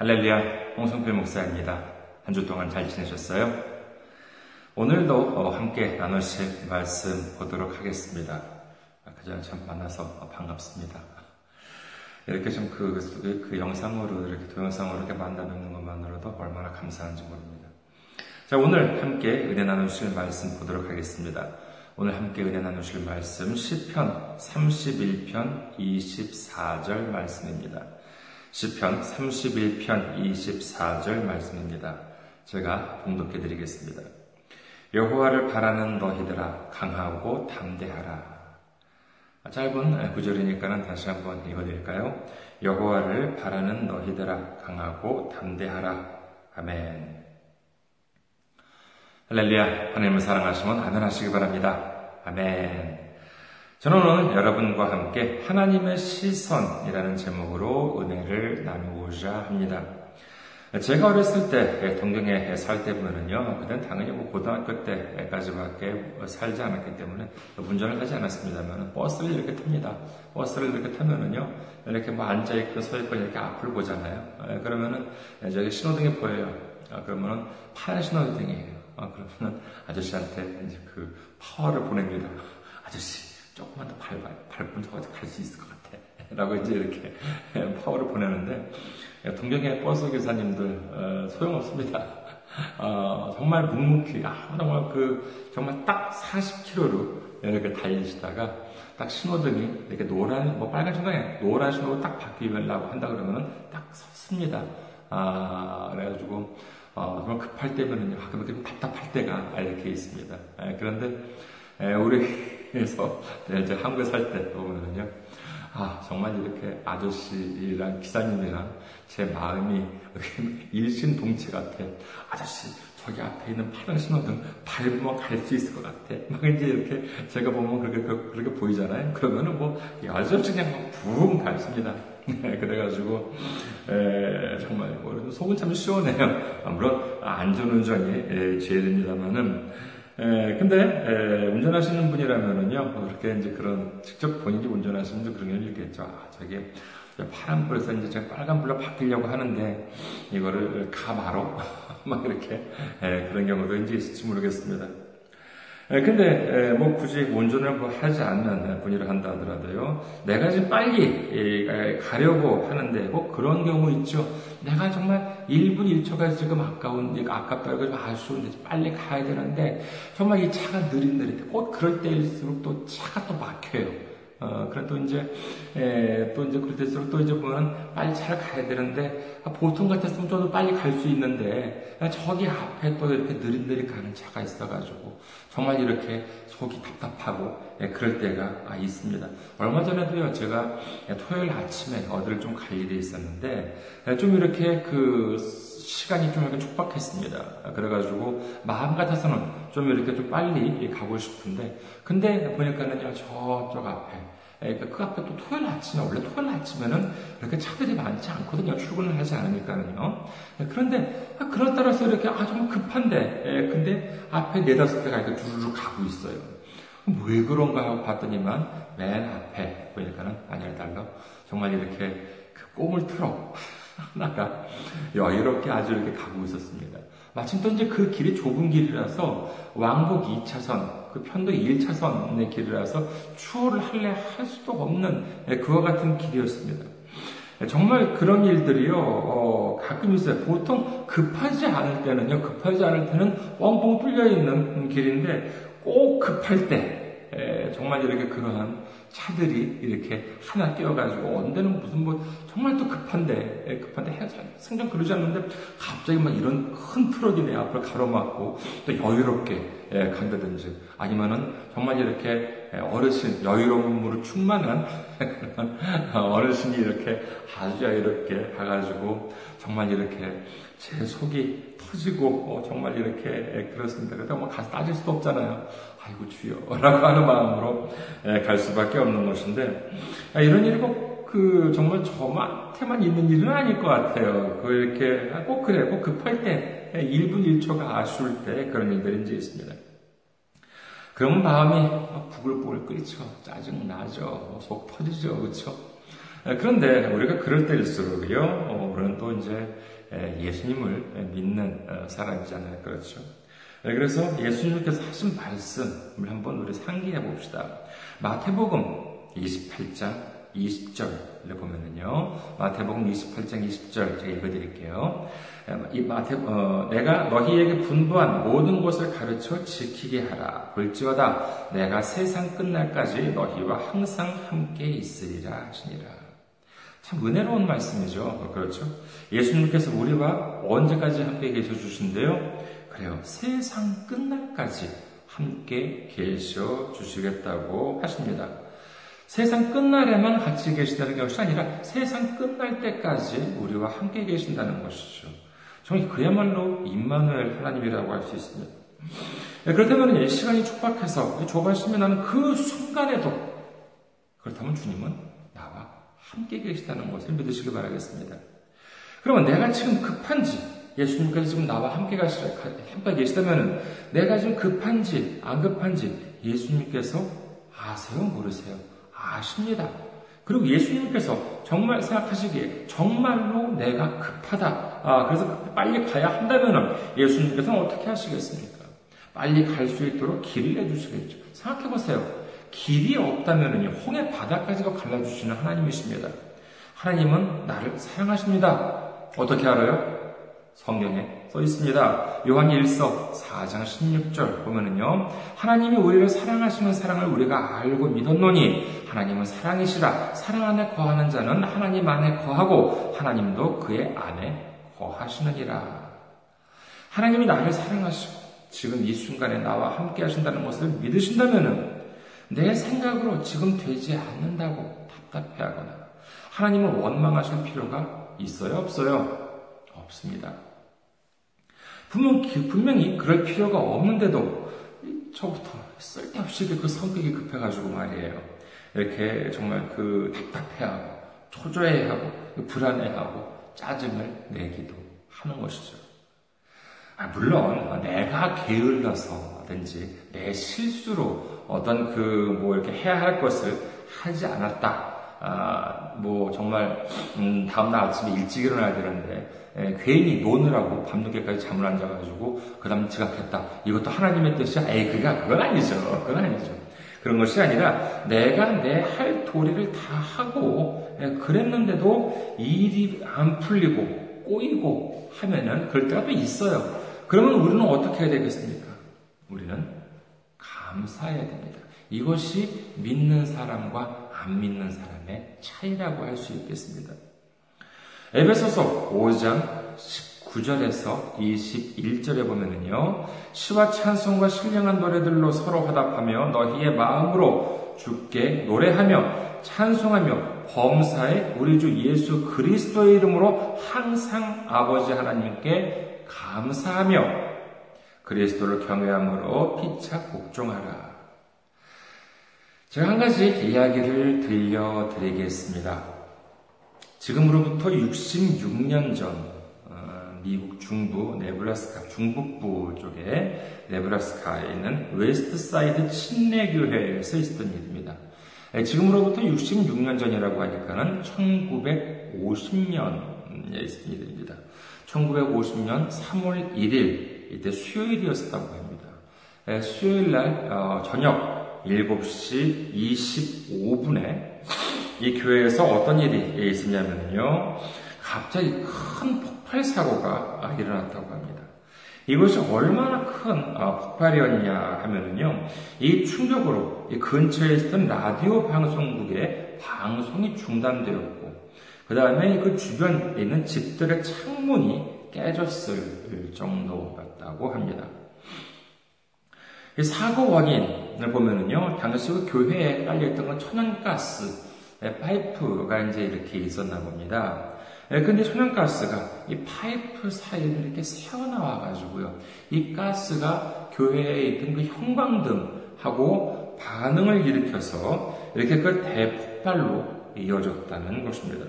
할렐루야, 홍성필 목사입니다. 한 주 동안 잘 지내셨어요? 오늘도 어, 함께 나누실 말씀 보도록 하겠습니다. 그 전에 참 만나서 반갑습니다. 이렇게 좀 그, 그, 그 영상으로, 이렇게 동영상으로 이렇게 만나 뵙는 것만으로도 얼마나 감사한지 모릅니다. 자, 오늘 함께 은혜 나누실 말씀 보도록 하겠습니다. 오늘 함께 은혜 나누실 말씀, 10편 31편 24절 말씀입니다. 10편 31편 24절 말씀입니다. 제가 봉독해 드리겠습니다. 여호와를 바라는 너희들아 강하고 담대하라. 짧은 구절이니까는 다시 한번 읽어 드릴까요? 여호와를 바라는 너희들아 강하고 담대하라. 아멘. 할렐루야. 하나님을 사랑하시면 아멘 하시기 바랍니다. 아멘. 저는 오늘 여러분과 함께 하나님의 시선이라는 제목으로 은혜를 나누고자 합니다. 제가 어렸을 때 동경에 살 때보면요, 그땐 당연히 뭐 고등학교 때까지밖에 살지 않았기 때문에 운전을 하지 않았습니다만 버스를 이렇게 탑니다. 버스를 이렇게 타면은요, 이렇게 뭐 앉아 있고 서 있고 이렇게 앞을 보잖아요. 그러면은 저기 신호등이 보여요. 그러면은 파란 신호등이에요. 그러면은 아저씨한테 이제 그 파워를 보냅니다. 아저씨, 조금만 더 밟아, 밟으면 저까지 갈수 있을 것 같아. 라고 이제 이렇게 파워를 보내는데, 동경의 버스 기사님들, 어, 소용없습니다. 어, 정말 묵묵히, 아, 정말 그, 정말 딱 40km로 이렇게 달리시다가, 딱 신호등이 이렇게 노란, 뭐 빨간 신호에 노란 신호로 딱 바뀌려고 한다 그러면은 딱 섰습니다. 아, 그래가지고, 어, 정말 급할 때면은요, 가끔 이렇게 답답할 때가 이렇게 있습니다. 에, 그런데, 에, 우리, 그래서 이제 한국에 살 때 보면은요, 아 정말 이렇게 아저씨랑 기사님이랑 제 마음이 일심동체 같아. 아저씨 저기 앞에 있는 파란 신호등 밟으면 갈 수 있을 것 같아. 막 이제 이렇게 제가 보면 그렇게 그렇게 보이잖아요. 그러면은 뭐 여지없이 그냥 붕 밟습니다. 그래가지고 에, 정말 뭐 속은 참 시원해요. 물론 안전운전이 죄입니다만은 에, 근데 에, 운전하시는 분이라면은요, 그렇게 이제 그런 직접 본인이 운전하시는 분 그런 일이겠죠. 아, 저게 파란 불에서 이제 제가 빨간 불로 바뀌려고 하는데 이거를 가마로 막 이렇게 에, 그런 경우도 이제 있을지 모르겠습니다. 근데 뭐 굳이 운전을 뭐 하지 않는 분이라 한다 하더라도요, 내가 지금 빨리 가려고 하는데 뭐 그런 경우 있죠. 내가 정말 1분 1초가 지금 아까운, 아깝다고 아쉬운데 빨리 가야 되는데 정말 이 차가 느릿느릿해. 꼭 그럴 때일수록 또 차가 또 막혀요. 어, 그래 또 이제, 에, 또 이제 그럴 때일수록 또 이제 보면 빨리 차를 가야 되는데, 아, 보통 같았으면 저도 빨리 갈 수 있는데, 아, 저기 앞에 또 이렇게 느릿느릿 가는 차가 있어가지고, 정말 이렇게 속이 답답하고, 예, 그럴 때가 아, 있습니다. 얼마 전에도요, 제가 토요일 아침에 어디를 좀 갈 일이 있었는데, 예, 좀 이렇게 그, 시간이 좀 이렇게 촉박했습니다. 그래가지고 마음 같아서는 좀 이렇게 좀 빨리 가고 싶은데 근데 보니까는요 저쪽 앞에 그러니까 그 앞에 또 토요일 아침에 원래 토요일 아침에는 그렇게 차들이 많지 않거든요. 출근을 하지 않으니까는요. 그런데 그럴 따라서 이렇게 아 좀 급한데 근데 앞에 네다섯 대가 이렇게 주르륵 가고 있어요. 왜 그런가 하고 봤더니만 맨 앞에 보니까는 아니를 달러. 정말 이렇게 그 꼬물 트럭 하나가 여유롭게 아주 이렇게 가고 있었습니다. 마침 또 이제 그 길이 좁은 길이라서 왕복 2차선, 그 편도 1차선의 길이라서 추월을 할래 할 수도 없는 예, 그와 같은 길이었습니다. 예, 정말 그런 일들이요, 어, 가끔 있어요. 보통 급하지 않을 때는요, 급하지 않을 때는 뻥뻥 뚫려 있는 길인데 꼭 급할 때, 에, 예, 정말 이렇게 그러한 차들이 이렇게 하나 끼어가지고 언제는 무슨 뭐 정말 또 급한데 예, 급한데 생전 그러지 않는데 갑자기 막 이런 큰 트럭이 내 앞을 가로막고 또 여유롭게 예, 간다든지 아니면은 정말 이렇게 예, 어르신 여유로움으로 충만한 그런 어르신이 이렇게 아주 여유롭게 가가지고 정말 이렇게 제 속이 터지고 어, 정말 이렇게 그렇습니다. 그래서 뭐 가서 따질 수도 없잖아요. 아이고 주여 라고 하는 마음으로 갈 수밖에 없는 것인데 아, 이런 일이 꼭그 정말 저한테만 있는 일은 아닐 것 같아요. 그 이렇게 아, 꼭 그래 꼭 급할 때 1분 1초가 아쉬울 때 그런 이제 있습니다. 그러면 마음이 부글부글 끓이죠. 짜증 나죠. 속 터지죠. 그렇죠? 그런데 우리가 그럴 때일수록요, 어, 우리는 또 이제 예수님을 믿는 어, 사람이잖아요. 그렇죠? 그래서 예수님께서 하신 말씀을 한번 우리 상기해 봅시다. 마태복음 28장 20절을 보면은요. 마태복음 28장 20절 제가 읽어 드릴게요. 이 마태, 어, 내가 너희에게 분부한 모든 것을 가르쳐 지키게 하라. 볼지어다 내가 세상 끝날까지 너희와 항상 함께 있으리라 하시니라. 참 은혜로운 말씀이죠. 그렇죠? 예수님께서 우리와 언제까지 함께 계셔 주신대요? 그래요. 세상 끝날까지 함께 계셔 주시겠다고 하십니다. 세상 끝날에만 같이 계시다는 것이 아니라 세상 끝날 때까지 우리와 함께 계신다는 것이죠. 정말 그야말로 임마누엘 하나님이라고 할 수 있습니다. 네, 그렇다면 시간이 촉박해서 좁아지면 나는 그 순간에도 그렇다면 주님은 함께 계시다는 것을 믿으시길 바라겠습니다. 그러면 내가 지금 급한지 예수님께서 지금 나와 함께 가시 함께 계시다면 내가 지금 급한지 안 급한지 예수님께서 아세요 모르세요 아십니다. 그리고 예수님께서 정말 생각하시기에 정말로 내가 급하다. 아, 그래서 빨리 가야 한다면 예수님께서는 어떻게 하시겠습니까? 빨리 갈 수 있도록 길을 내주시겠죠. 생각해보세요. 길이 없다면 홍해 바다까지도 갈라주시는 하나님이십니다. 하나님은 나를 사랑하십니다. 어떻게 알아요? 성경에 써 있습니다. 요한 1서 4장 16절 보면은요. 하나님이 우리를 사랑하시는 사랑을 우리가 알고 믿었노니 하나님은 사랑이시라 사랑 안에 거하는 자는 하나님 안에 거하고 하나님도 그의 안에 거하시느니라. 하나님이 나를 사랑하시고 지금 이 순간에 나와 함께 하신다는 것을 믿으신다면은 내 생각으로 지금 되지 않는다고 답답해하거나 하나님을 원망하실 필요가 있어요? 없어요? 없습니다. 분명, 분명히 그럴 필요가 없는데도 저부터 쓸데없이 그 성격이 급해가지고 말이에요. 이렇게 정말 그 답답해하고 초조해하고 불안해하고 짜증을 내기도 하는 것이죠. 아, 물론 내가 게을러서든지 내 실수로 어떤 그 뭐 이렇게 해야 할 것을 하지 않았다. 아, 뭐 정말 음, 다음날 아침에 일찍 일어나야 되는데 에, 괜히 노느라고 밤늦게까지 잠을 안 자가지고 그 다음 지각했다. 이것도 하나님의 뜻이야? 에이, 그가 그건 아니죠. 그건 아니죠. 그런 것이 아니라 내가 내 할 도리를 다 하고 에, 그랬는데도 일이 안 풀리고 꼬이고 하면은 그럴 때가 또 있어요. 그러면 우리는 어떻게 해야 되겠습니까? 우리는 감사해야 됩니다. 이것이 믿는 사람과 안 믿는 사람의 차이라고 할 수 있겠습니다. 에베소서 5장 19절에서 21절에 보면은요, 시와 찬송과 신령한 노래들로 서로 화답하며 너희의 마음으로 주께 노래하며 찬송하며 범사에 우리 주 예수 그리스도의 이름으로 항상 아버지 하나님께 감사하며 그리스도를 경외함으로 피차 복종하라. 제가 한 가지 이야기를 들려드리겠습니다. 지금으로부터 66년 전 어, 미국 중부 네브라스카 중북부 쪽에 네브라스카에 있는 웨스트사이드 침례교회에서 있었던 일입니다. 예, 지금으로부터 66년 전이라고 하니까는 1950년에 있었던 일입니다. 1950년 3월 1일 이때 수요일이었다고 합니다. 예, 수요일 날 어, 저녁 7시 25분에 이 교회에서 어떤 일이 있었냐면요. 갑자기 큰 폭발 사고가 일어났다고 합니다. 이것이 얼마나 큰 아, 폭발이었냐 하면은요, 이 충격으로 이 근처에 있었던 라디오 방송국의 방송이 중단되었고, 그 다음에 그 주변에 있는 집들의 창문이 깨졌을 정도 였다고 합니다. 이 사고 원인을 보면은요, 당시 그 교회에 깔려있던 건 천연가스, 네, 파이프가 이제 이렇게 있었나 봅니다. 네, 근데 천연가스가 이 파이프 사이를 이렇게 새어나와가지고요. 이 가스가 교회에 있던 그 형광등하고 반응을 일으켜서 이렇게 그 대폭발로 이어졌다는 것입니다.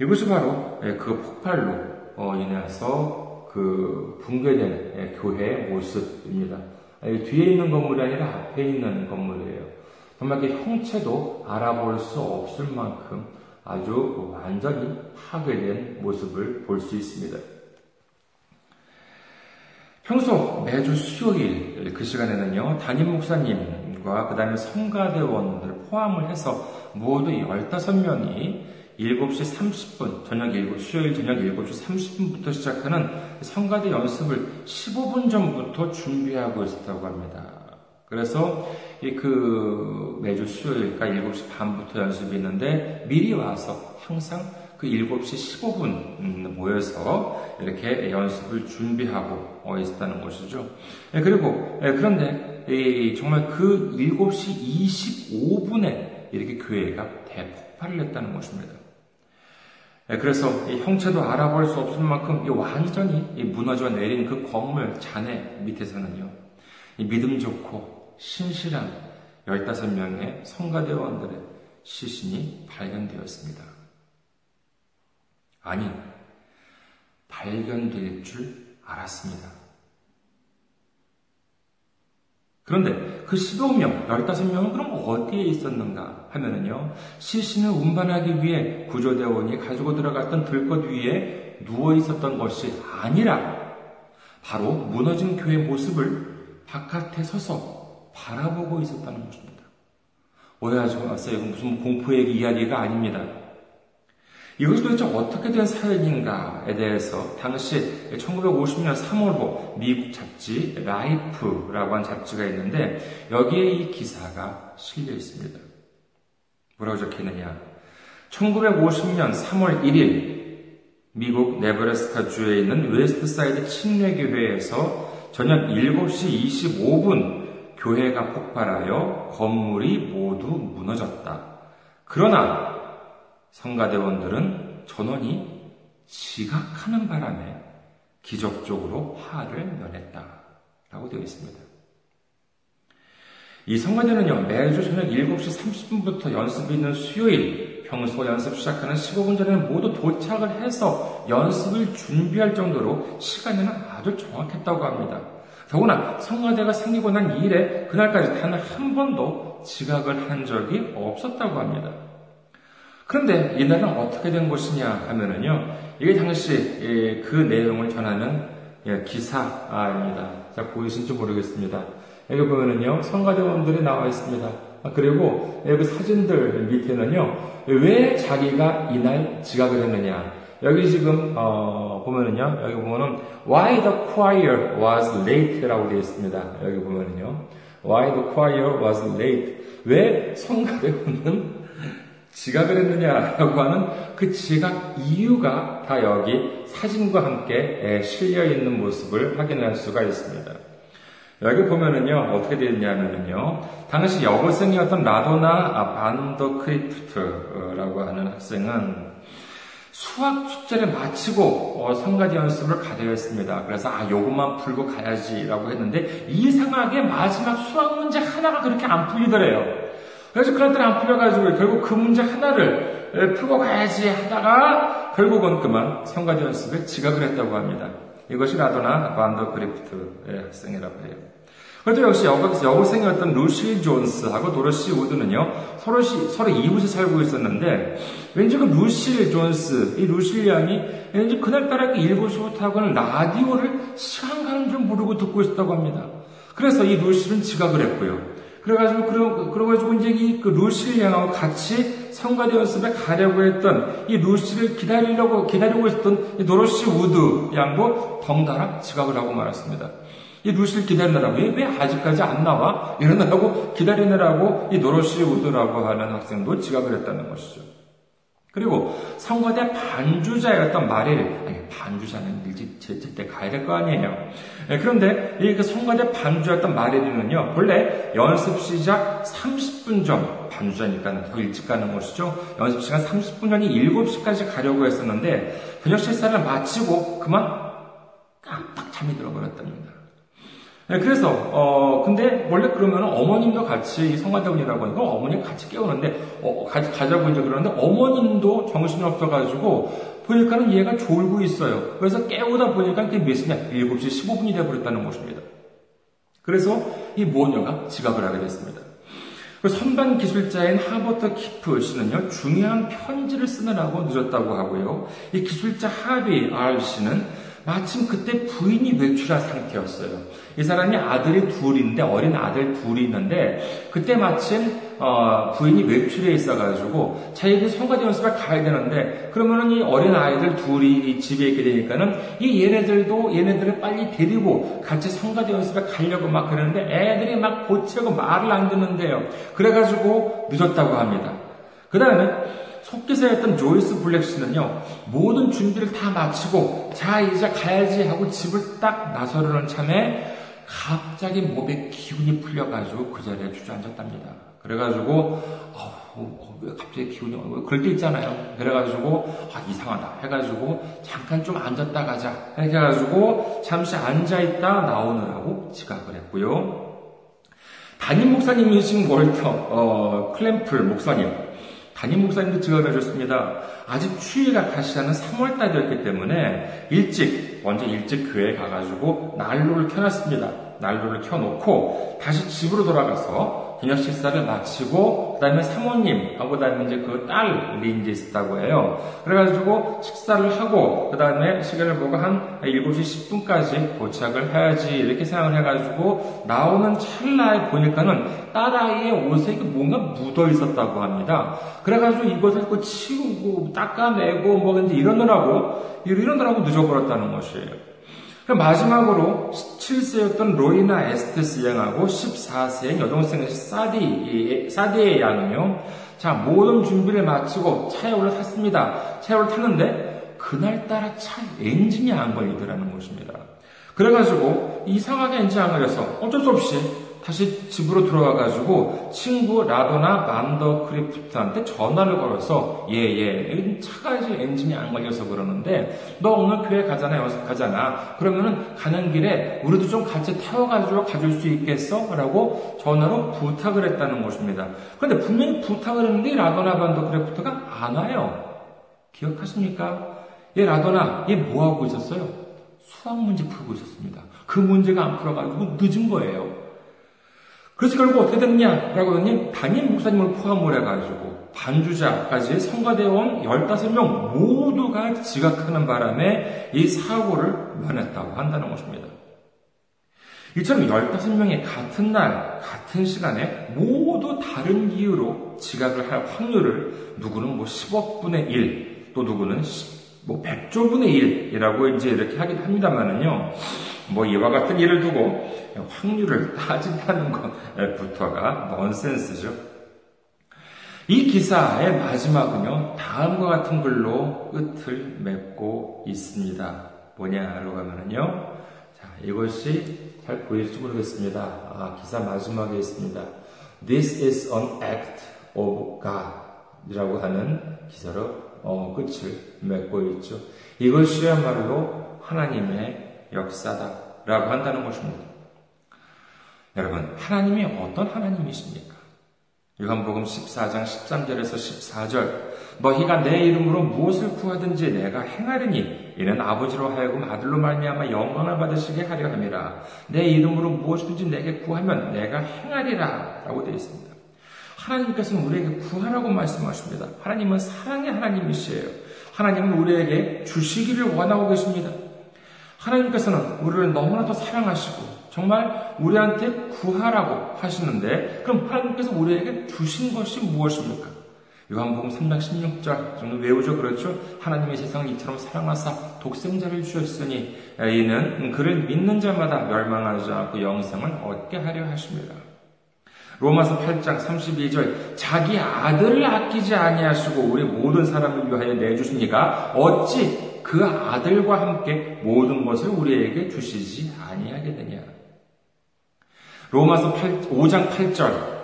이것이 바로 예, 그 폭발로 어, 인해서 그 붕괴된 예, 교회의 모습입니다. 뒤에 있는 건물이 아니라 앞에 있는 건물이에요. 정말 그 형체도 알아볼 수 없을 만큼 아주 완전히 파괴된 모습을 볼 수 있습니다. 평소 매주 수요일 그 시간에는요, 담임 목사님과 그 다음에 성가대원들 포함을 해서 모두 15명이 7시 30분, 저녁 7, 수요일 저녁 7시 30분부터 시작하는 성가대 연습을 15분 전부터 준비하고 있었다고 합니다. 그래서 그 매주 수요일, 그러니까 7시 반부터 연습이 있는데 미리 와서 항상 그 7시 15분 모여서 이렇게 연습을 준비하고 어, 있었다는 것이죠. 예, 그리고 예, 그런데 정말 그 7시 25분에 이렇게 교회가 대폭발을 했다는 것입니다. 예, 그래서 형체도 알아볼 수 없을 만큼 완전히 무너져 내린 그 건물 잔해 밑에서는요, 믿음 좋고 신실한 15명의 성가대원들의 시신이 발견되었습니다. 아니, 발견될 줄 알았습니다. 그런데 그 15명, 15명은 그럼 어디에 있었는가 하면은요, 시신을 운반하기 위해 구조대원이 가지고 들어갔던 들것 위에 누워 있었던 것이 아니라, 바로 무너진 교회 모습을 바깥에 서서 바라보고 있었다는 것입니다. 오해하지 마세요. 무슨 공포의 이야기가 아닙니다. 이것이 도대체 어떻게 된 사연인가에 대해서 당시 1950년 3월호 미국 잡지 라이프라고 한 잡지가 있는데 여기에 이 기사가 실려 있습니다. 뭐라고 적혀 있느냐? 1950년 3월 1일 미국 네브라스카 주에 있는 웨스트사이드 침례교회에서 저녁 7시 25분 교회가 폭발하여 건물이 모두 무너졌다. 그러나 성가대원들은 전원이 지각하는 바람에 기적적으로 화를 면했다. 라고 되어 있습니다. 이 성가대는요, 매주 저녁 7시 30분부터 연습이 있는 수요일, 평소 연습 시작하는 15분 전에는 모두 도착을 해서 연습을 준비할 정도로 시간에는 아주 정확했다고 합니다. 더구나 성가대가 생기고 난 이래 그날까지 단 한 번도 지각을 한 적이 없었다고 합니다. 그런데 이날은 어떻게 된 것이냐 하면은요, 이게 당시 그 내용을 전하는 예, 기사입니다. 자, 보이신지 모르겠습니다. 여기 보면은요, 성가대원들이 나와 있습니다. 아, 그리고 여기 사진들 밑에는요, 왜 자기가 이날 지각을 했느냐. 여기 지금, 어, 보면은요, 여기 보면은, why the choir was late라고 되어 있습니다. 여기 보면은요, why the choir was late. 왜 성가대원은 지각을 했느냐라고 하는 그 지각 이유가 다 여기 사진과 함께 실려 있는 모습을 확인할 수가 있습니다. 여기 보면은요, 어떻게 되었냐면요, 당시 여고생이었던 라도나 반더크리프트라고 하는 학생은 수학 숙제를 마치고 어, 성가대 연습을 가려 했습니다. 그래서 아 요것만 풀고 가야지라고 했는데 이상하게 마지막 수학 문제 하나가 그렇게 안 풀리더래요. 그래서 그날들 안 풀려가지고 결국 그 문제 하나를 풀고 가야지 하다가 결국은 그만 성가대 연습에 지각을 했다고 합니다. 이것이 라도나 반더 그리프트의 학생이라고 해요. 그래도 역시 여고생이었던 루시 존스하고 도로시 우드는요, 서로, 서로 이웃에 살고 있었는데, 왠지 그 루시 존스, 이 루시 양이 왠지 그날따라 그 7시부터 라디오를 시간 가는 줄 모르고 듣고 있었다고 합니다. 그래서 이 루시는 지각을 했고요. 그래가지고, 그러, 그래가지고 이제 이 그 루시를 향하고 같이 성가대 연습에 가려고 했던 이 루시를 기다리려고, 기다리고 있었던 이 도로시 우드 양도 덩달아 지각을 하고 말았습니다. 이 루시를 기다리느라고, 왜, 왜 아직까지 안 나와? 이러느라고 기다리느라고 이 도로시 우드라고 하는 학생도 지각을 했다는 것이죠. 그리고 성가대 반주자였던 마릴, 아니, 반주자는 일찍 제때 가야 될 거 아니에요. 네, 그런데 이그 성가대 반주였던 마릴이는요, 원래 연습 시작 30분 전, 반주자니까 더 일찍 가는 것이죠. 연습 시간 30분 전이 7시까지 가려고 했었는데, 저녁 실사를 마치고 그만 깜빡 잠이 들어버렸답니다. 네, 그래서 어 근데 원래 그러면 어머님도 같이 성가대원이라고 하니까 어머니 같이 깨우는데 어, 같이 가자고 이제 그러는데 어머님도 정신이 없어가지고 보니까는 얘가 졸고 있어요. 그래서 깨우다 보니까 그게 몇 시냐 7시 15분이 돼버렸다는 것입니다. 그래서 이 모녀가 지각을 하게 됐습니다. 그 선반 기술자인 하버터 키프 씨는요, 중요한 편지를 쓰느라고 늦었다고 하고요. 이 기술자 하비 R 씨는 마침 그때 부인이 외출한 상태였어요. 이 사람이 아들이 둘인데 어린 아들 둘이 있는데 그때 마침 어, 부인이 외출해 있어가지고 자기가 성가대 연습을 가야 되는데 그러면은 이 어린 아이들 둘이 집에 있게 되니까는 이 얘네들도 얘네들을 빨리 데리고 같이 성가대 연습에 가려고 막 그러는데 애들이 막 보채고 말을 안 듣는데요. 그래가지고 늦었다고 합니다. 그 다음에 속기사였던 조이스 블랙 씨는요, 모든 준비를 다 마치고, 자, 이제 가야지 하고 집을 딱 나서려는 참에 갑자기 몸에 기운이 풀려가지고 그 자리에 주저앉았답니다. 그래가지고, 어, 어, 왜 갑자기 기운이, 어, 그럴 때 있잖아요. 그래가지고, 아, 이상하다. 해가지고, 잠깐 좀 앉았다 가자. 해가지고, 잠시 앉아있다 나오느라고 지각을 했고요. 담임 목사님이신 월터, 어, 클램플 목사님. 담임 목사님도 지각을 해줬습니다. 아직 추위가 가시하는 3월 달이었기 때문에 일찍, 먼저 일찍 교회에 가가지고 난로를 켜놨습니다. 난로를 켜놓고 다시 집으로 돌아가서 저녁 식사를 마치고 그다음에 사모님하고 그다음에 이제 그 딸이 이제 있었다고 해요. 그래가지고 식사를 하고 그다음에 시간을 보고 한 7시 10분까지 도착을 해야지 이렇게 생각을 해가지고 나오는 찰나에 보니까는 딸아이의 옷에 뭔가 묻어 있었다고 합니다. 그래가지고 이것을 그 치우고 닦아내고 뭐 이제 이러느라고 이러느라고 늦어버렸다는 것이에요. 마지막으로 17세였던 로이나 에스테스 양하고 14세인 여동생 사디, 사디의 양은요, 자, 모든 준비를 마치고 차에 올라탔습니다. 차에 올라탔는데, 그날따라 차 엔진이 안 걸리더라는 것입니다. 그래가지고, 이상하게 엔진이 안 걸려서 어쩔 수 없이 다시 집으로 들어와가지고 친구 라도나 밴더그리프트한테 전화를 걸어서 예예 예, 차가 이제 엔진이 안 걸려서 그러는데 너 오늘 교회 가잖아 연습 가잖아 그러면은 가는 길에 우리도 좀 같이 태워가지고 가줄 수 있겠어? 라고 전화로 부탁을 했다는 것입니다. 그런데 분명히 부탁을 했는데 라도나 만더 크리프트가 안 와요. 기억하십니까? 얘 라도나 얘 뭐하고 있었어요? 수학 문제 풀고 있었습니다. 그 문제가 안 풀어가지고 늦은 거예요. 그래서 결국 어떻게 됐냐라고 하니 담임 목사님을 포함을 해가지고 반주자까지 성가대원 15명 모두가 지각하는 바람에 이 사고를 면했다고 한다는 것입니다. 이처럼 15명이 같은 날, 같은 시간에 모두 다른 이유로 지각을 할 확률을 누구는 뭐 10억분의 1, 또 누구는 10, 뭐 100조분의 1이라고 이제 이렇게 하긴 합니다만은요. 뭐 이와 같은 예를 두고 확률을 따진다는 것부터가 넌센스죠. 이 기사의 마지막은요, 다음과 같은 글로 끝을 맺고 있습니다. 뭐냐라고 하면요, 자, 이것이 잘 보일지 모르겠습니다. 아, 기사 마지막에 있습니다. This is an act of God. 이라고 하는 기사로 어, 끝을 맺고 있죠. 이것이야말로 하나님의 역사다. 라고 한다는 것입니다. 여러분, 하나님이 어떤 하나님이십니까? 요한복음 14장 13절에서 14절 너희가 내 이름으로 무엇을 구하든지 내가 행하리니 이는 아버지로 하여금 아들로 말미암아 영광을 받으시게 하려 함이라 내 이름으로 무엇이든지 내게 구하면 내가 행하리라 라고 되어 있습니다. 하나님께서는 우리에게 구하라고 말씀하십니다. 하나님은 사랑의 하나님이시에요. 하나님은 우리에게 주시기를 원하고 계십니다. 하나님께서는 우리를 너무나도 사랑하시고 정말 우리한테 구하라고 하시는데 그럼 하나님께서 우리에게 주신 것이 무엇입니까? 요한복음 3장 16절 정도 외우죠 그렇죠? 하나님의 세상을 이처럼 사랑하사 독생자를 주셨으니 이는 그를 믿는 자마다 멸망하지 않고 영생을 얻게 하려 하십니다. 로마서 8장 32절 자기 아들을 아끼지 아니하시고 우리 모든 사람을 위하여 내주신 이가 어찌 그 아들과 함께 모든 것을 우리에게 주시지 아니하게 되냐. 로마서 8, 5장 8절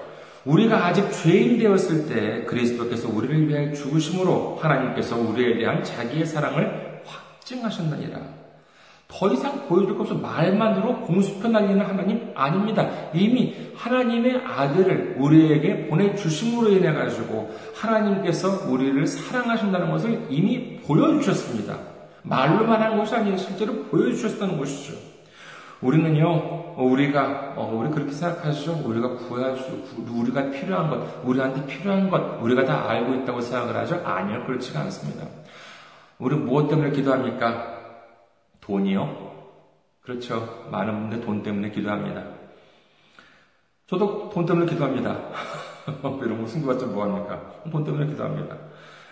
우리가 아직 죄인 되었을 때 그리스도께서 우리를 위하여 죽으심으로 하나님께서 우리에 대한 자기의 사랑을 확증하셨느니라. 더 이상 보여줄 것 없어 말만으로 공수표 날리는 하나님 아닙니다. 이미 하나님의 아들을 우리에게 보내주심으로 인해 가지고 하나님께서 우리를 사랑하신다는 것을 이미 보여주셨습니다. 말로만 한 것이 아니라 실제로 보여주셨다는 것이죠. 우리는요, 우리가, 어, 우리 그렇게 생각하죠? 우리가 수, 우리가 필요한 것, 우리한테 필요한 것, 우리가 다 알고 있다고 생각을 하죠? 아니요, 그렇지가 않습니다. 우리 무엇 때문에 기도합니까? 돈이요? 그렇죠. 많은 분들 돈 때문에 기도합니다. 저도 돈 때문에 기도합니다. 이런 거 승부가 좀 뭐합니까? 돈 때문에 기도합니다.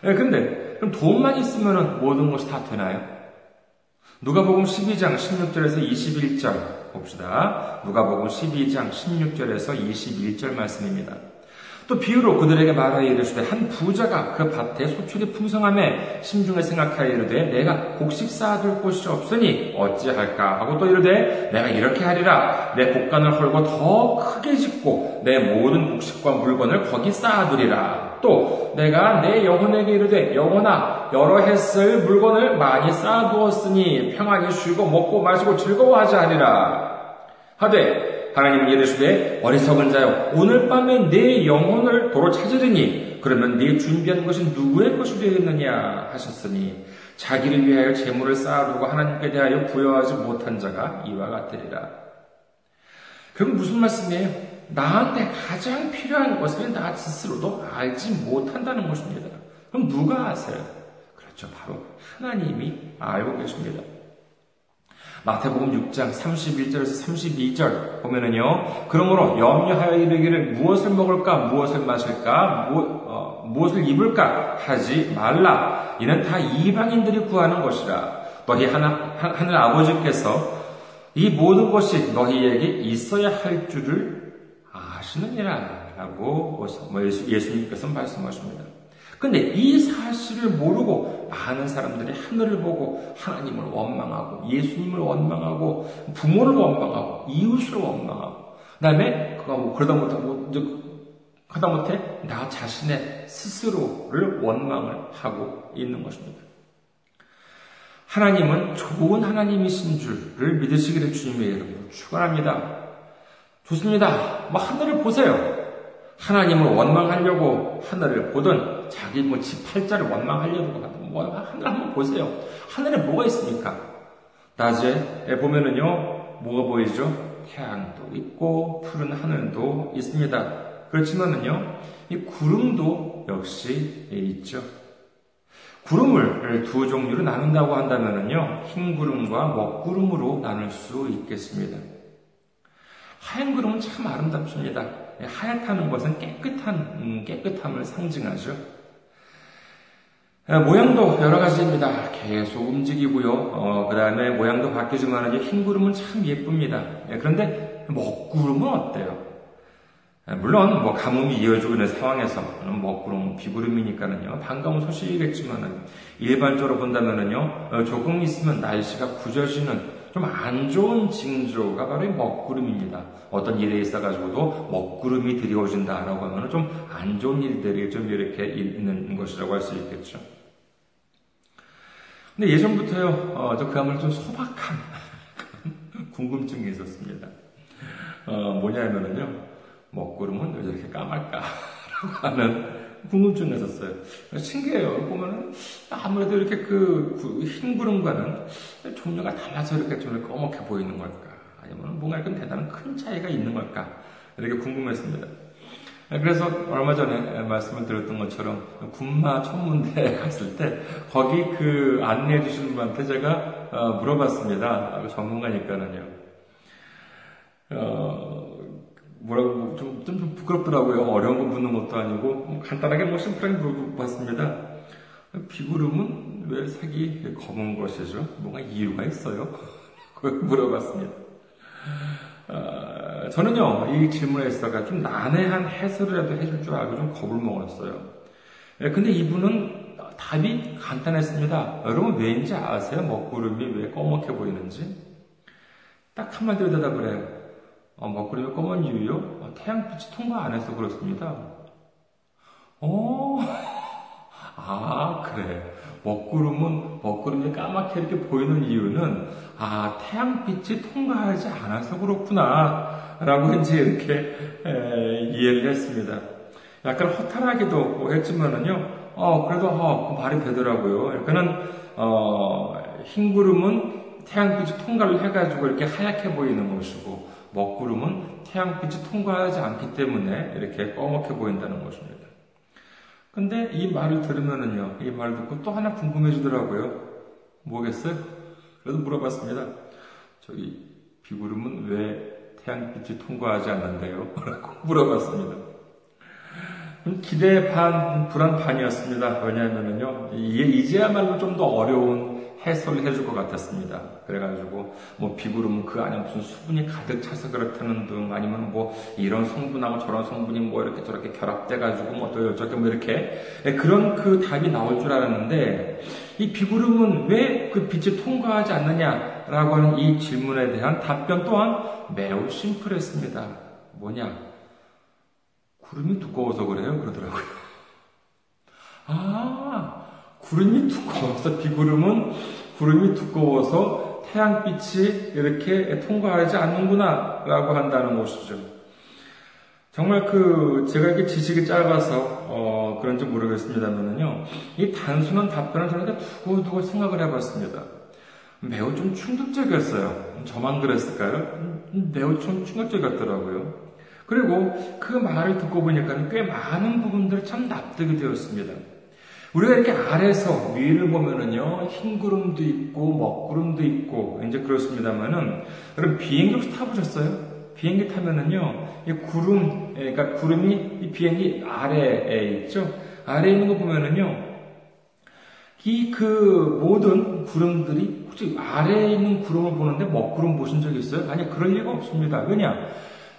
예, 근데, 그럼 돈만 있으면 모든 것이 다 되나요? 누가복음 12장 16절에서 21절 봅시다. 누가복음 12장 16절에서 21절 말씀입니다. 또 비유로 그들에게 말하여 이르시되 한 부자가 그 밭에 소출이 풍성함에 심중에 생각하여 이르되 내가 곡식 쌓아둘 곳이 없으니 어찌할까? 하고 또 이르되 내가 이렇게 하리라. 내 곡간을 헐고 더 크게 짓고 내 모든 곡식과 물건을 거기 쌓아두리라. 또 내가 내 영혼에게 이르되 영혼아 여러 해 쓸 물건을 많이 쌓아두었으니 평안히 쉬고 먹고 마시고 즐거워하자 하리라. 하되 하나님은 이르시되 어리석은 자여 오늘 밤에 내 영혼을 도로 찾으리니 그러면 네 준비한 것이 누구의 것이 되겠느냐 하셨으니 자기를 위하여 재물을 쌓아두고 하나님께 대하여 부여하지 못한 자가 이와 같으리라. 그럼 무슨 말씀이에요? 나한테 가장 필요한 것을 나 스스로도 알지 못한다는 것입니다. 그럼 누가 아세요? 그렇죠. 바로 하나님이 알고 계십니다. 마태복음 6장 31절에서 32절 보면은요. 그러므로 염려하여 이르기를 무엇을 먹을까, 무엇을 마실까, 무, 어, 무엇을 입을까 하지 말라. 이는 다 이방인들이 구하는 것이라. 너희 하나, 하늘 아버지께서 이 모든 것이 너희에게 있어야 할 줄을 아시느니라. 라고 뭐 예수님께서 말씀하십니다. 근데 이 사실을 모르고 많은 사람들이 하늘을 보고 하나님을 원망하고 예수님을 원망하고 부모를 원망하고 이웃을 원망하고 그다음에 뭐 그러다 못하고 하다 못해 나 자신의 스스로를 원망을 하고 있는 것입니다. 하나님은 좋은 하나님이신 줄을 믿으시기를 주님의 이름으로 축원합니다. 좋습니다. 뭐 하늘을 보세요. 하나님을 원망하려고 하늘을 보든 자기 뭐 집 팔자를 원망하려고 하든 뭐 하늘 한번 보세요. 하늘에 뭐가 있습니까? 낮에 보면은요 뭐가 보이죠? 태양도 있고 푸른 하늘도 있습니다. 그렇지만은요 이 구름도 역시 있죠. 구름을 두 종류로 나눈다고 한다면은요 흰 구름과 먹구름으로 나눌 수 있겠습니다. 하얀 구름은 참 아름답습니다. 하얗다는 것은 깨끗한, 음, 깨끗함을 상징하죠. 아, 모양도 여러 가지입니다. 계속 움직이고요. 어, 그 다음에 모양도 바뀌지만 흰 구름은 참 예쁩니다. 예, 그런데 먹구름은 어때요? 예, 물론 뭐 가뭄이 이어지고 있는 상황에서 먹구름, 비구름이니까는요 반가운 소식이겠지만은 일반적으로 본다면은요 어, 조금 있으면 날씨가 굳어지는 좀 안 좋은 징조가 바로 이 먹구름입니다. 어떤 일에 있어가지고도 먹구름이 들이워진다라고 하면 좀 안 좋은 일들이 좀 이렇게 있는 것이라고 할 수 있겠죠. 근데 예전부터요, 어, 저그 아무래도 좀 소박한 궁금증이 있었습니다. 어, 뭐냐면은요, 먹구름은 왜 저렇게 까말까 라고 하는 궁금증이 있었어요. 신기해요. 보면은 아무래도 이렇게 그 흰 구름과는 종류가 달라서 이렇게 좀 꺼멓게 보이는 걸까? 아니면 뭔가 이렇게 대단한 큰 차이가 있는 걸까? 이렇게 궁금했습니다. 그래서 얼마 전에 말씀을 드렸던 것처럼 군마 천문대에 갔을 때 거기 그 안내해 주시는 분한테 제가 어, 물어봤습니다. 전문가니까는요. 어, 뭐라고 좀, 좀, 좀 부끄럽더라고요. 어려운 거 묻는 것도 아니고 뭐 간단하게 뭐 심플하게 물어봤습니다. 비구름은 왜 색이 검은 것이죠? 뭔가 이유가 있어요? 물어봤습니다. 어, 저는요, 이 질문에 있어가 좀 난해한 해설이라도 해줄 줄 알고 좀 겁을 먹었어요. 예, 근데 이분은 답이 간단했습니다. 여러분 왜인지 아세요? 먹구름이 왜 검게 보이는지? 딱 한마디로 대답을 해요. 어, 먹구름이 검은 이유요? 어, 태양빛이 통과 안 해서 그렇습니다. 어, 아, 그래. 먹구름은, 먹구름이 까맣게 이렇게 보이는 이유는, 아, 태양빛이 통과하지 않아서 그렇구나. 라고 이제 이렇게, 에, 이해를 했습니다. 약간 허탈하기도 했지만은요, 어, 그래도, 어, 그 말이 되더라고요. 그러니까는, 어, 흰 구름은 태양빛이 통과를 해가지고 이렇게 하얗게 보이는 것이고 먹구름은 태양빛이 통과하지 않기 때문에 이렇게 꺼멓게 보인다는 것입니다. 근데 이 말을 들으면은요, 이 말을 듣고 또 하나 궁금해지더라고요. 뭐겠어요? 그래서 물어봤습니다. 저기 비구름은 왜 태양빛이 통과하지 않는데요? 라고 물어봤습니다. 기대 반, 불안 반이었습니다. 왜냐하면요, 이게 이제야말로 좀 더 어려운 해설을 해줄 것 같았습니다. 그래가지고, 뭐, 비구름은 그 안에 무슨 수분이 가득 차서 그렇다는 등, 아니면 뭐, 이런 성분하고 저런 성분이 뭐, 이렇게 저렇게 결합돼가지고, 뭐, 또 어쩌게 뭐, 이렇게, 예, 그런 그 답이 나올 줄 알았는데, 이 비구름은 왜 그 빛을 통과하지 않느냐라고 하는 이 질문에 대한 답변 또한 매우 심플했습니다. 뭐냐? 구름이 두꺼워서 그래요? 그러더라고요. 아, 구름이 두꺼워서, 비구름은 구름이 두꺼워서 태양빛이 이렇게 통과하지 않는구나, 라고 한다는 것이죠. 정말 그, 제가 이렇게 지식이 짧아서, 어, 그런지 모르겠습니다만은요, 이 단순한 답변을 저는 두고두고 생각을 해봤습니다. 매우 좀 충격적이었어요. 저만 그랬을까요? 매우 좀 충격적이었더라고요. 그리고 그 말을 듣고 보니까 꽤 많은 부분들이 참 납득이 되었습니다. 우리가 이렇게 아래서 위를 보면은요, 흰 구름도 있고, 먹구름도 있고, 이제 그렇습니다만은, 여러분 비행기 혹시 타보셨어요? 비행기 타면은요, 이 구름, 그러니까 구름이 이 비행기 아래에 있죠? 아래에 있는 거 보면은요, 이 그 모든 구름들이 혹시 아래에 있는 구름을 보는데 먹구름 보신 적 있어요? 아니, 그럴 리가 없습니다. 왜냐?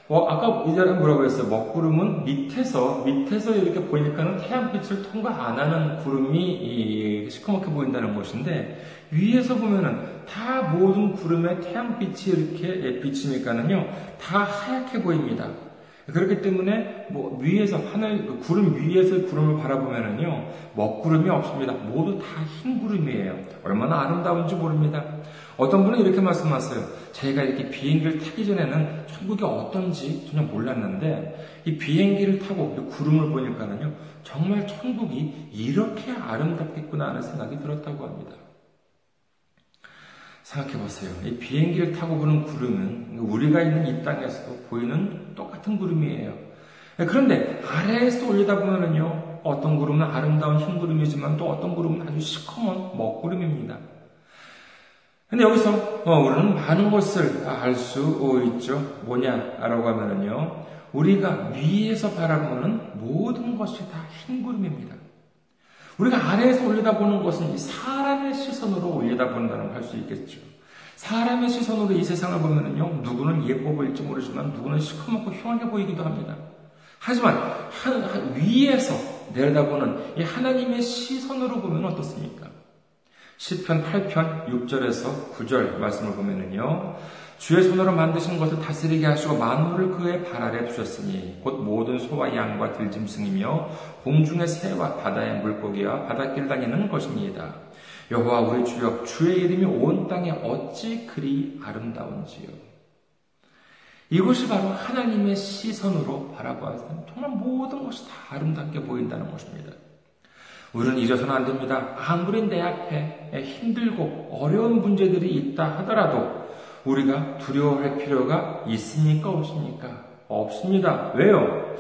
어, 아까 이 사람 뭐라고 했어요? 먹구름은 밑에서, 밑에서 이렇게 보니까는 태양빛을 통과 안 하는 구름이 시커멓게 보인다는 것인데, 위에서 보면은 다 모든 구름에 태양빛이 이렇게 비치니까는요, 다 하얗게 보입니다. 그렇기 때문에 뭐 위에서 하늘 그 구름 위에서 구름을 바라보면은요 먹구름이 없습니다. 모두 다 흰 구름이에요. 얼마나 아름다운지 모릅니다. 어떤 분은 이렇게 말씀하세요. 저희가 이렇게 비행기를 타기 전에는 천국이 어떤지 전혀 몰랐는데 이 비행기를 타고 구름을 보니까는요 정말 천국이 이렇게 아름답겠구나 하는 생각이 들었다고 합니다. 생각해 보세요. 이 비행기를 타고 보는 구름은 우리가 있는 이 땅에서도 보이는 똑같은 구름이에요. 그런데 아래에서 올리다 보면요 어떤 구름은 아름다운 흰 구름이지만 또 어떤 구름은 아주 시커먼 먹구름입니다. 근데 여기서 어, 우리는 많은 것을 알 수 있죠. 뭐냐라고 하면은요, 우리가 위에서 바라보는 모든 것이 다 흰 구름입니다. 우리가 아래에서 올려다보는 것은 사람의 시선으로 올려다본다는 걸할수 있겠죠. 사람의 시선으로 이 세상을 보면은요, 누구는 예뻐 보일지 모르지만 누구는 시커멓고 흉하게 보이기도 합니다. 하지만 위에서 내려다보는 이 하나님의 시선으로 보면 어떻습니까? 10편 8편 6절에서 9절 말씀을 보면은요. 주의 손으로 만드신 것을 다스리게 하시고 만물을 그의 발 아래 두셨으니 곧 모든 소와 양과 들짐승이며 공중의 새와 바다의 물고기와 바닷길 다니는 것입니다. 여호와 우리 주여 주의 이름이 온 땅에 어찌 그리 아름다운지요. 이것이 바로 하나님의 시선으로 바라보았을 때 정말 모든 것이 다 아름답게 보인다는 것입니다. 우리는 잊어서는 안 됩니다. 아무리 내 앞에 힘들고 어려운 문제들이 있다 하더라도 우리가 두려워할 필요가 있습니까? 없습니까? 없습니다. 왜요?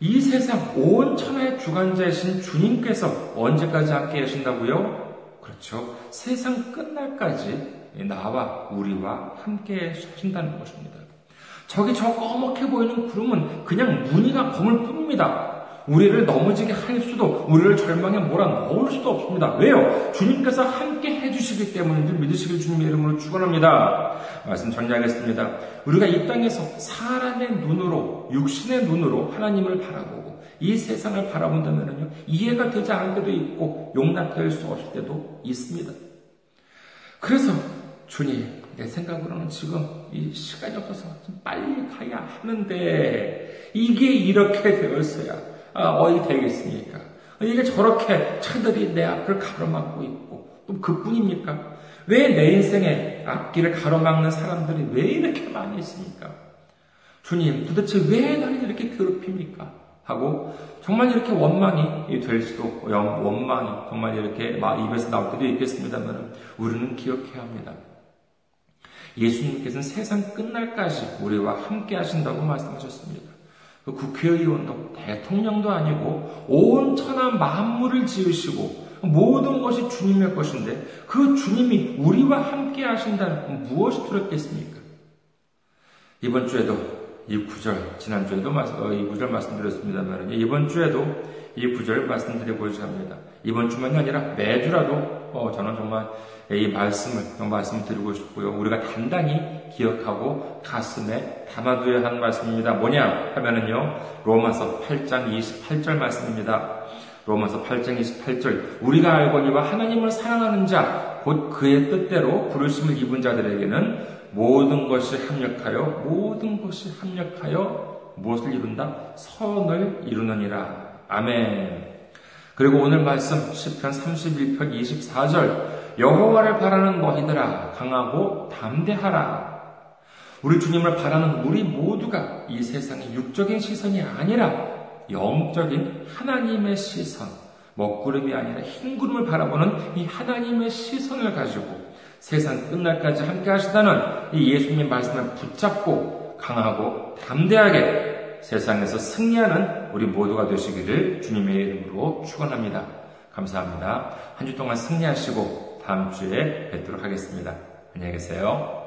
이 세상 온 천하의 주관자이신 주님께서 언제까지 함께 하신다고요? 그렇죠. 세상 끝날까지 나와 우리와 함께 하신다는 것입니다. 저기 저 꺼멓게 보이는 구름은 그냥 무늬가 검을 뿐입니다. 우리를 넘어지게 할 수도, 우리를 절망에 몰아넣을 수도 없습니다. 왜요? 주님께서 함께 해주시기 때문에 믿으시길 주님의 이름으로 축원합니다. 말씀 정리하겠습니다. 우리가 이 땅에서 사람의 눈으로, 육신의 눈으로 하나님을 바라보고 이 세상을 바라본다면요 이해가 되지 않을 때도 있고 용납될 수 없을 때도 있습니다. 그래서 주님, 내 생각으로는 지금 이 시간이 없어서 좀 빨리 가야 하는데 이게 이렇게 되었어야 아, 어디 되겠습니까? 이게 저렇게 차들이 내 앞을 가로막고 있고 또 그뿐입니까? 왜 내 인생의 앞길을 가로막는 사람들이 왜 이렇게 많이 있습니까? 주님, 도대체 왜 나를 이렇게 괴롭힙니까? 하고 정말 이렇게 원망이 될 수도 원망이 정말 이렇게 입에서 나올 때도 있겠습니다만 우리는 기억해야 합니다. 예수님께서는 세상 끝날까지 우리와 함께 하신다고 말씀하셨습니다. 그 국회의원도 대통령도 아니고 온 천하 만물을 지으시고 모든 것이 주님의 것인데 그 주님이 우리와 함께 하신다는 무엇이 두렵겠습니까? 이번 주에도 이 구절, 지난 주에도 어, 이 구절 말씀드렸습니다만, 이번 주에도 이 구절 말씀드려보고자 합니다. 이번 주만이 아니라 매주라도, 어, 저는 정말 이 말씀을, 말씀 드리고 싶고요. 우리가 단단히 기억하고 가슴에 담아둬야 하는 말씀입니다. 뭐냐? 하면은요, 로마서 8장 28절 말씀입니다. 로마서 8장 28절. 우리가 알거니와 하나님을 사랑하는 자, 곧 그의 뜻대로 부르심을 입은 자들에게는 모든 것이 합력하여 모든 것이 합력하여 무엇을 이룬다? 선을 이루느니라. 아멘. 그리고 오늘 말씀 10편 31편 24절 여호와를 바라는 너희들아 강하고 담대하라. 우리 주님을 바라는 우리 모두가 이 세상의 육적인 시선이 아니라 영적인 하나님의 시선, 먹구름이 아니라 흰구름을 바라보는 이 하나님의 시선을 가지고 세상 끝날까지 함께 하시다는 이 예수님 말씀을 붙잡고 강하고 담대하게 세상에서 승리하는 우리 모두가 되시기를 주님의 이름으로 축원합니다. 감사합니다. 한 주 동안 승리하시고 다음 주에 뵙도록 하겠습니다. 안녕히 계세요.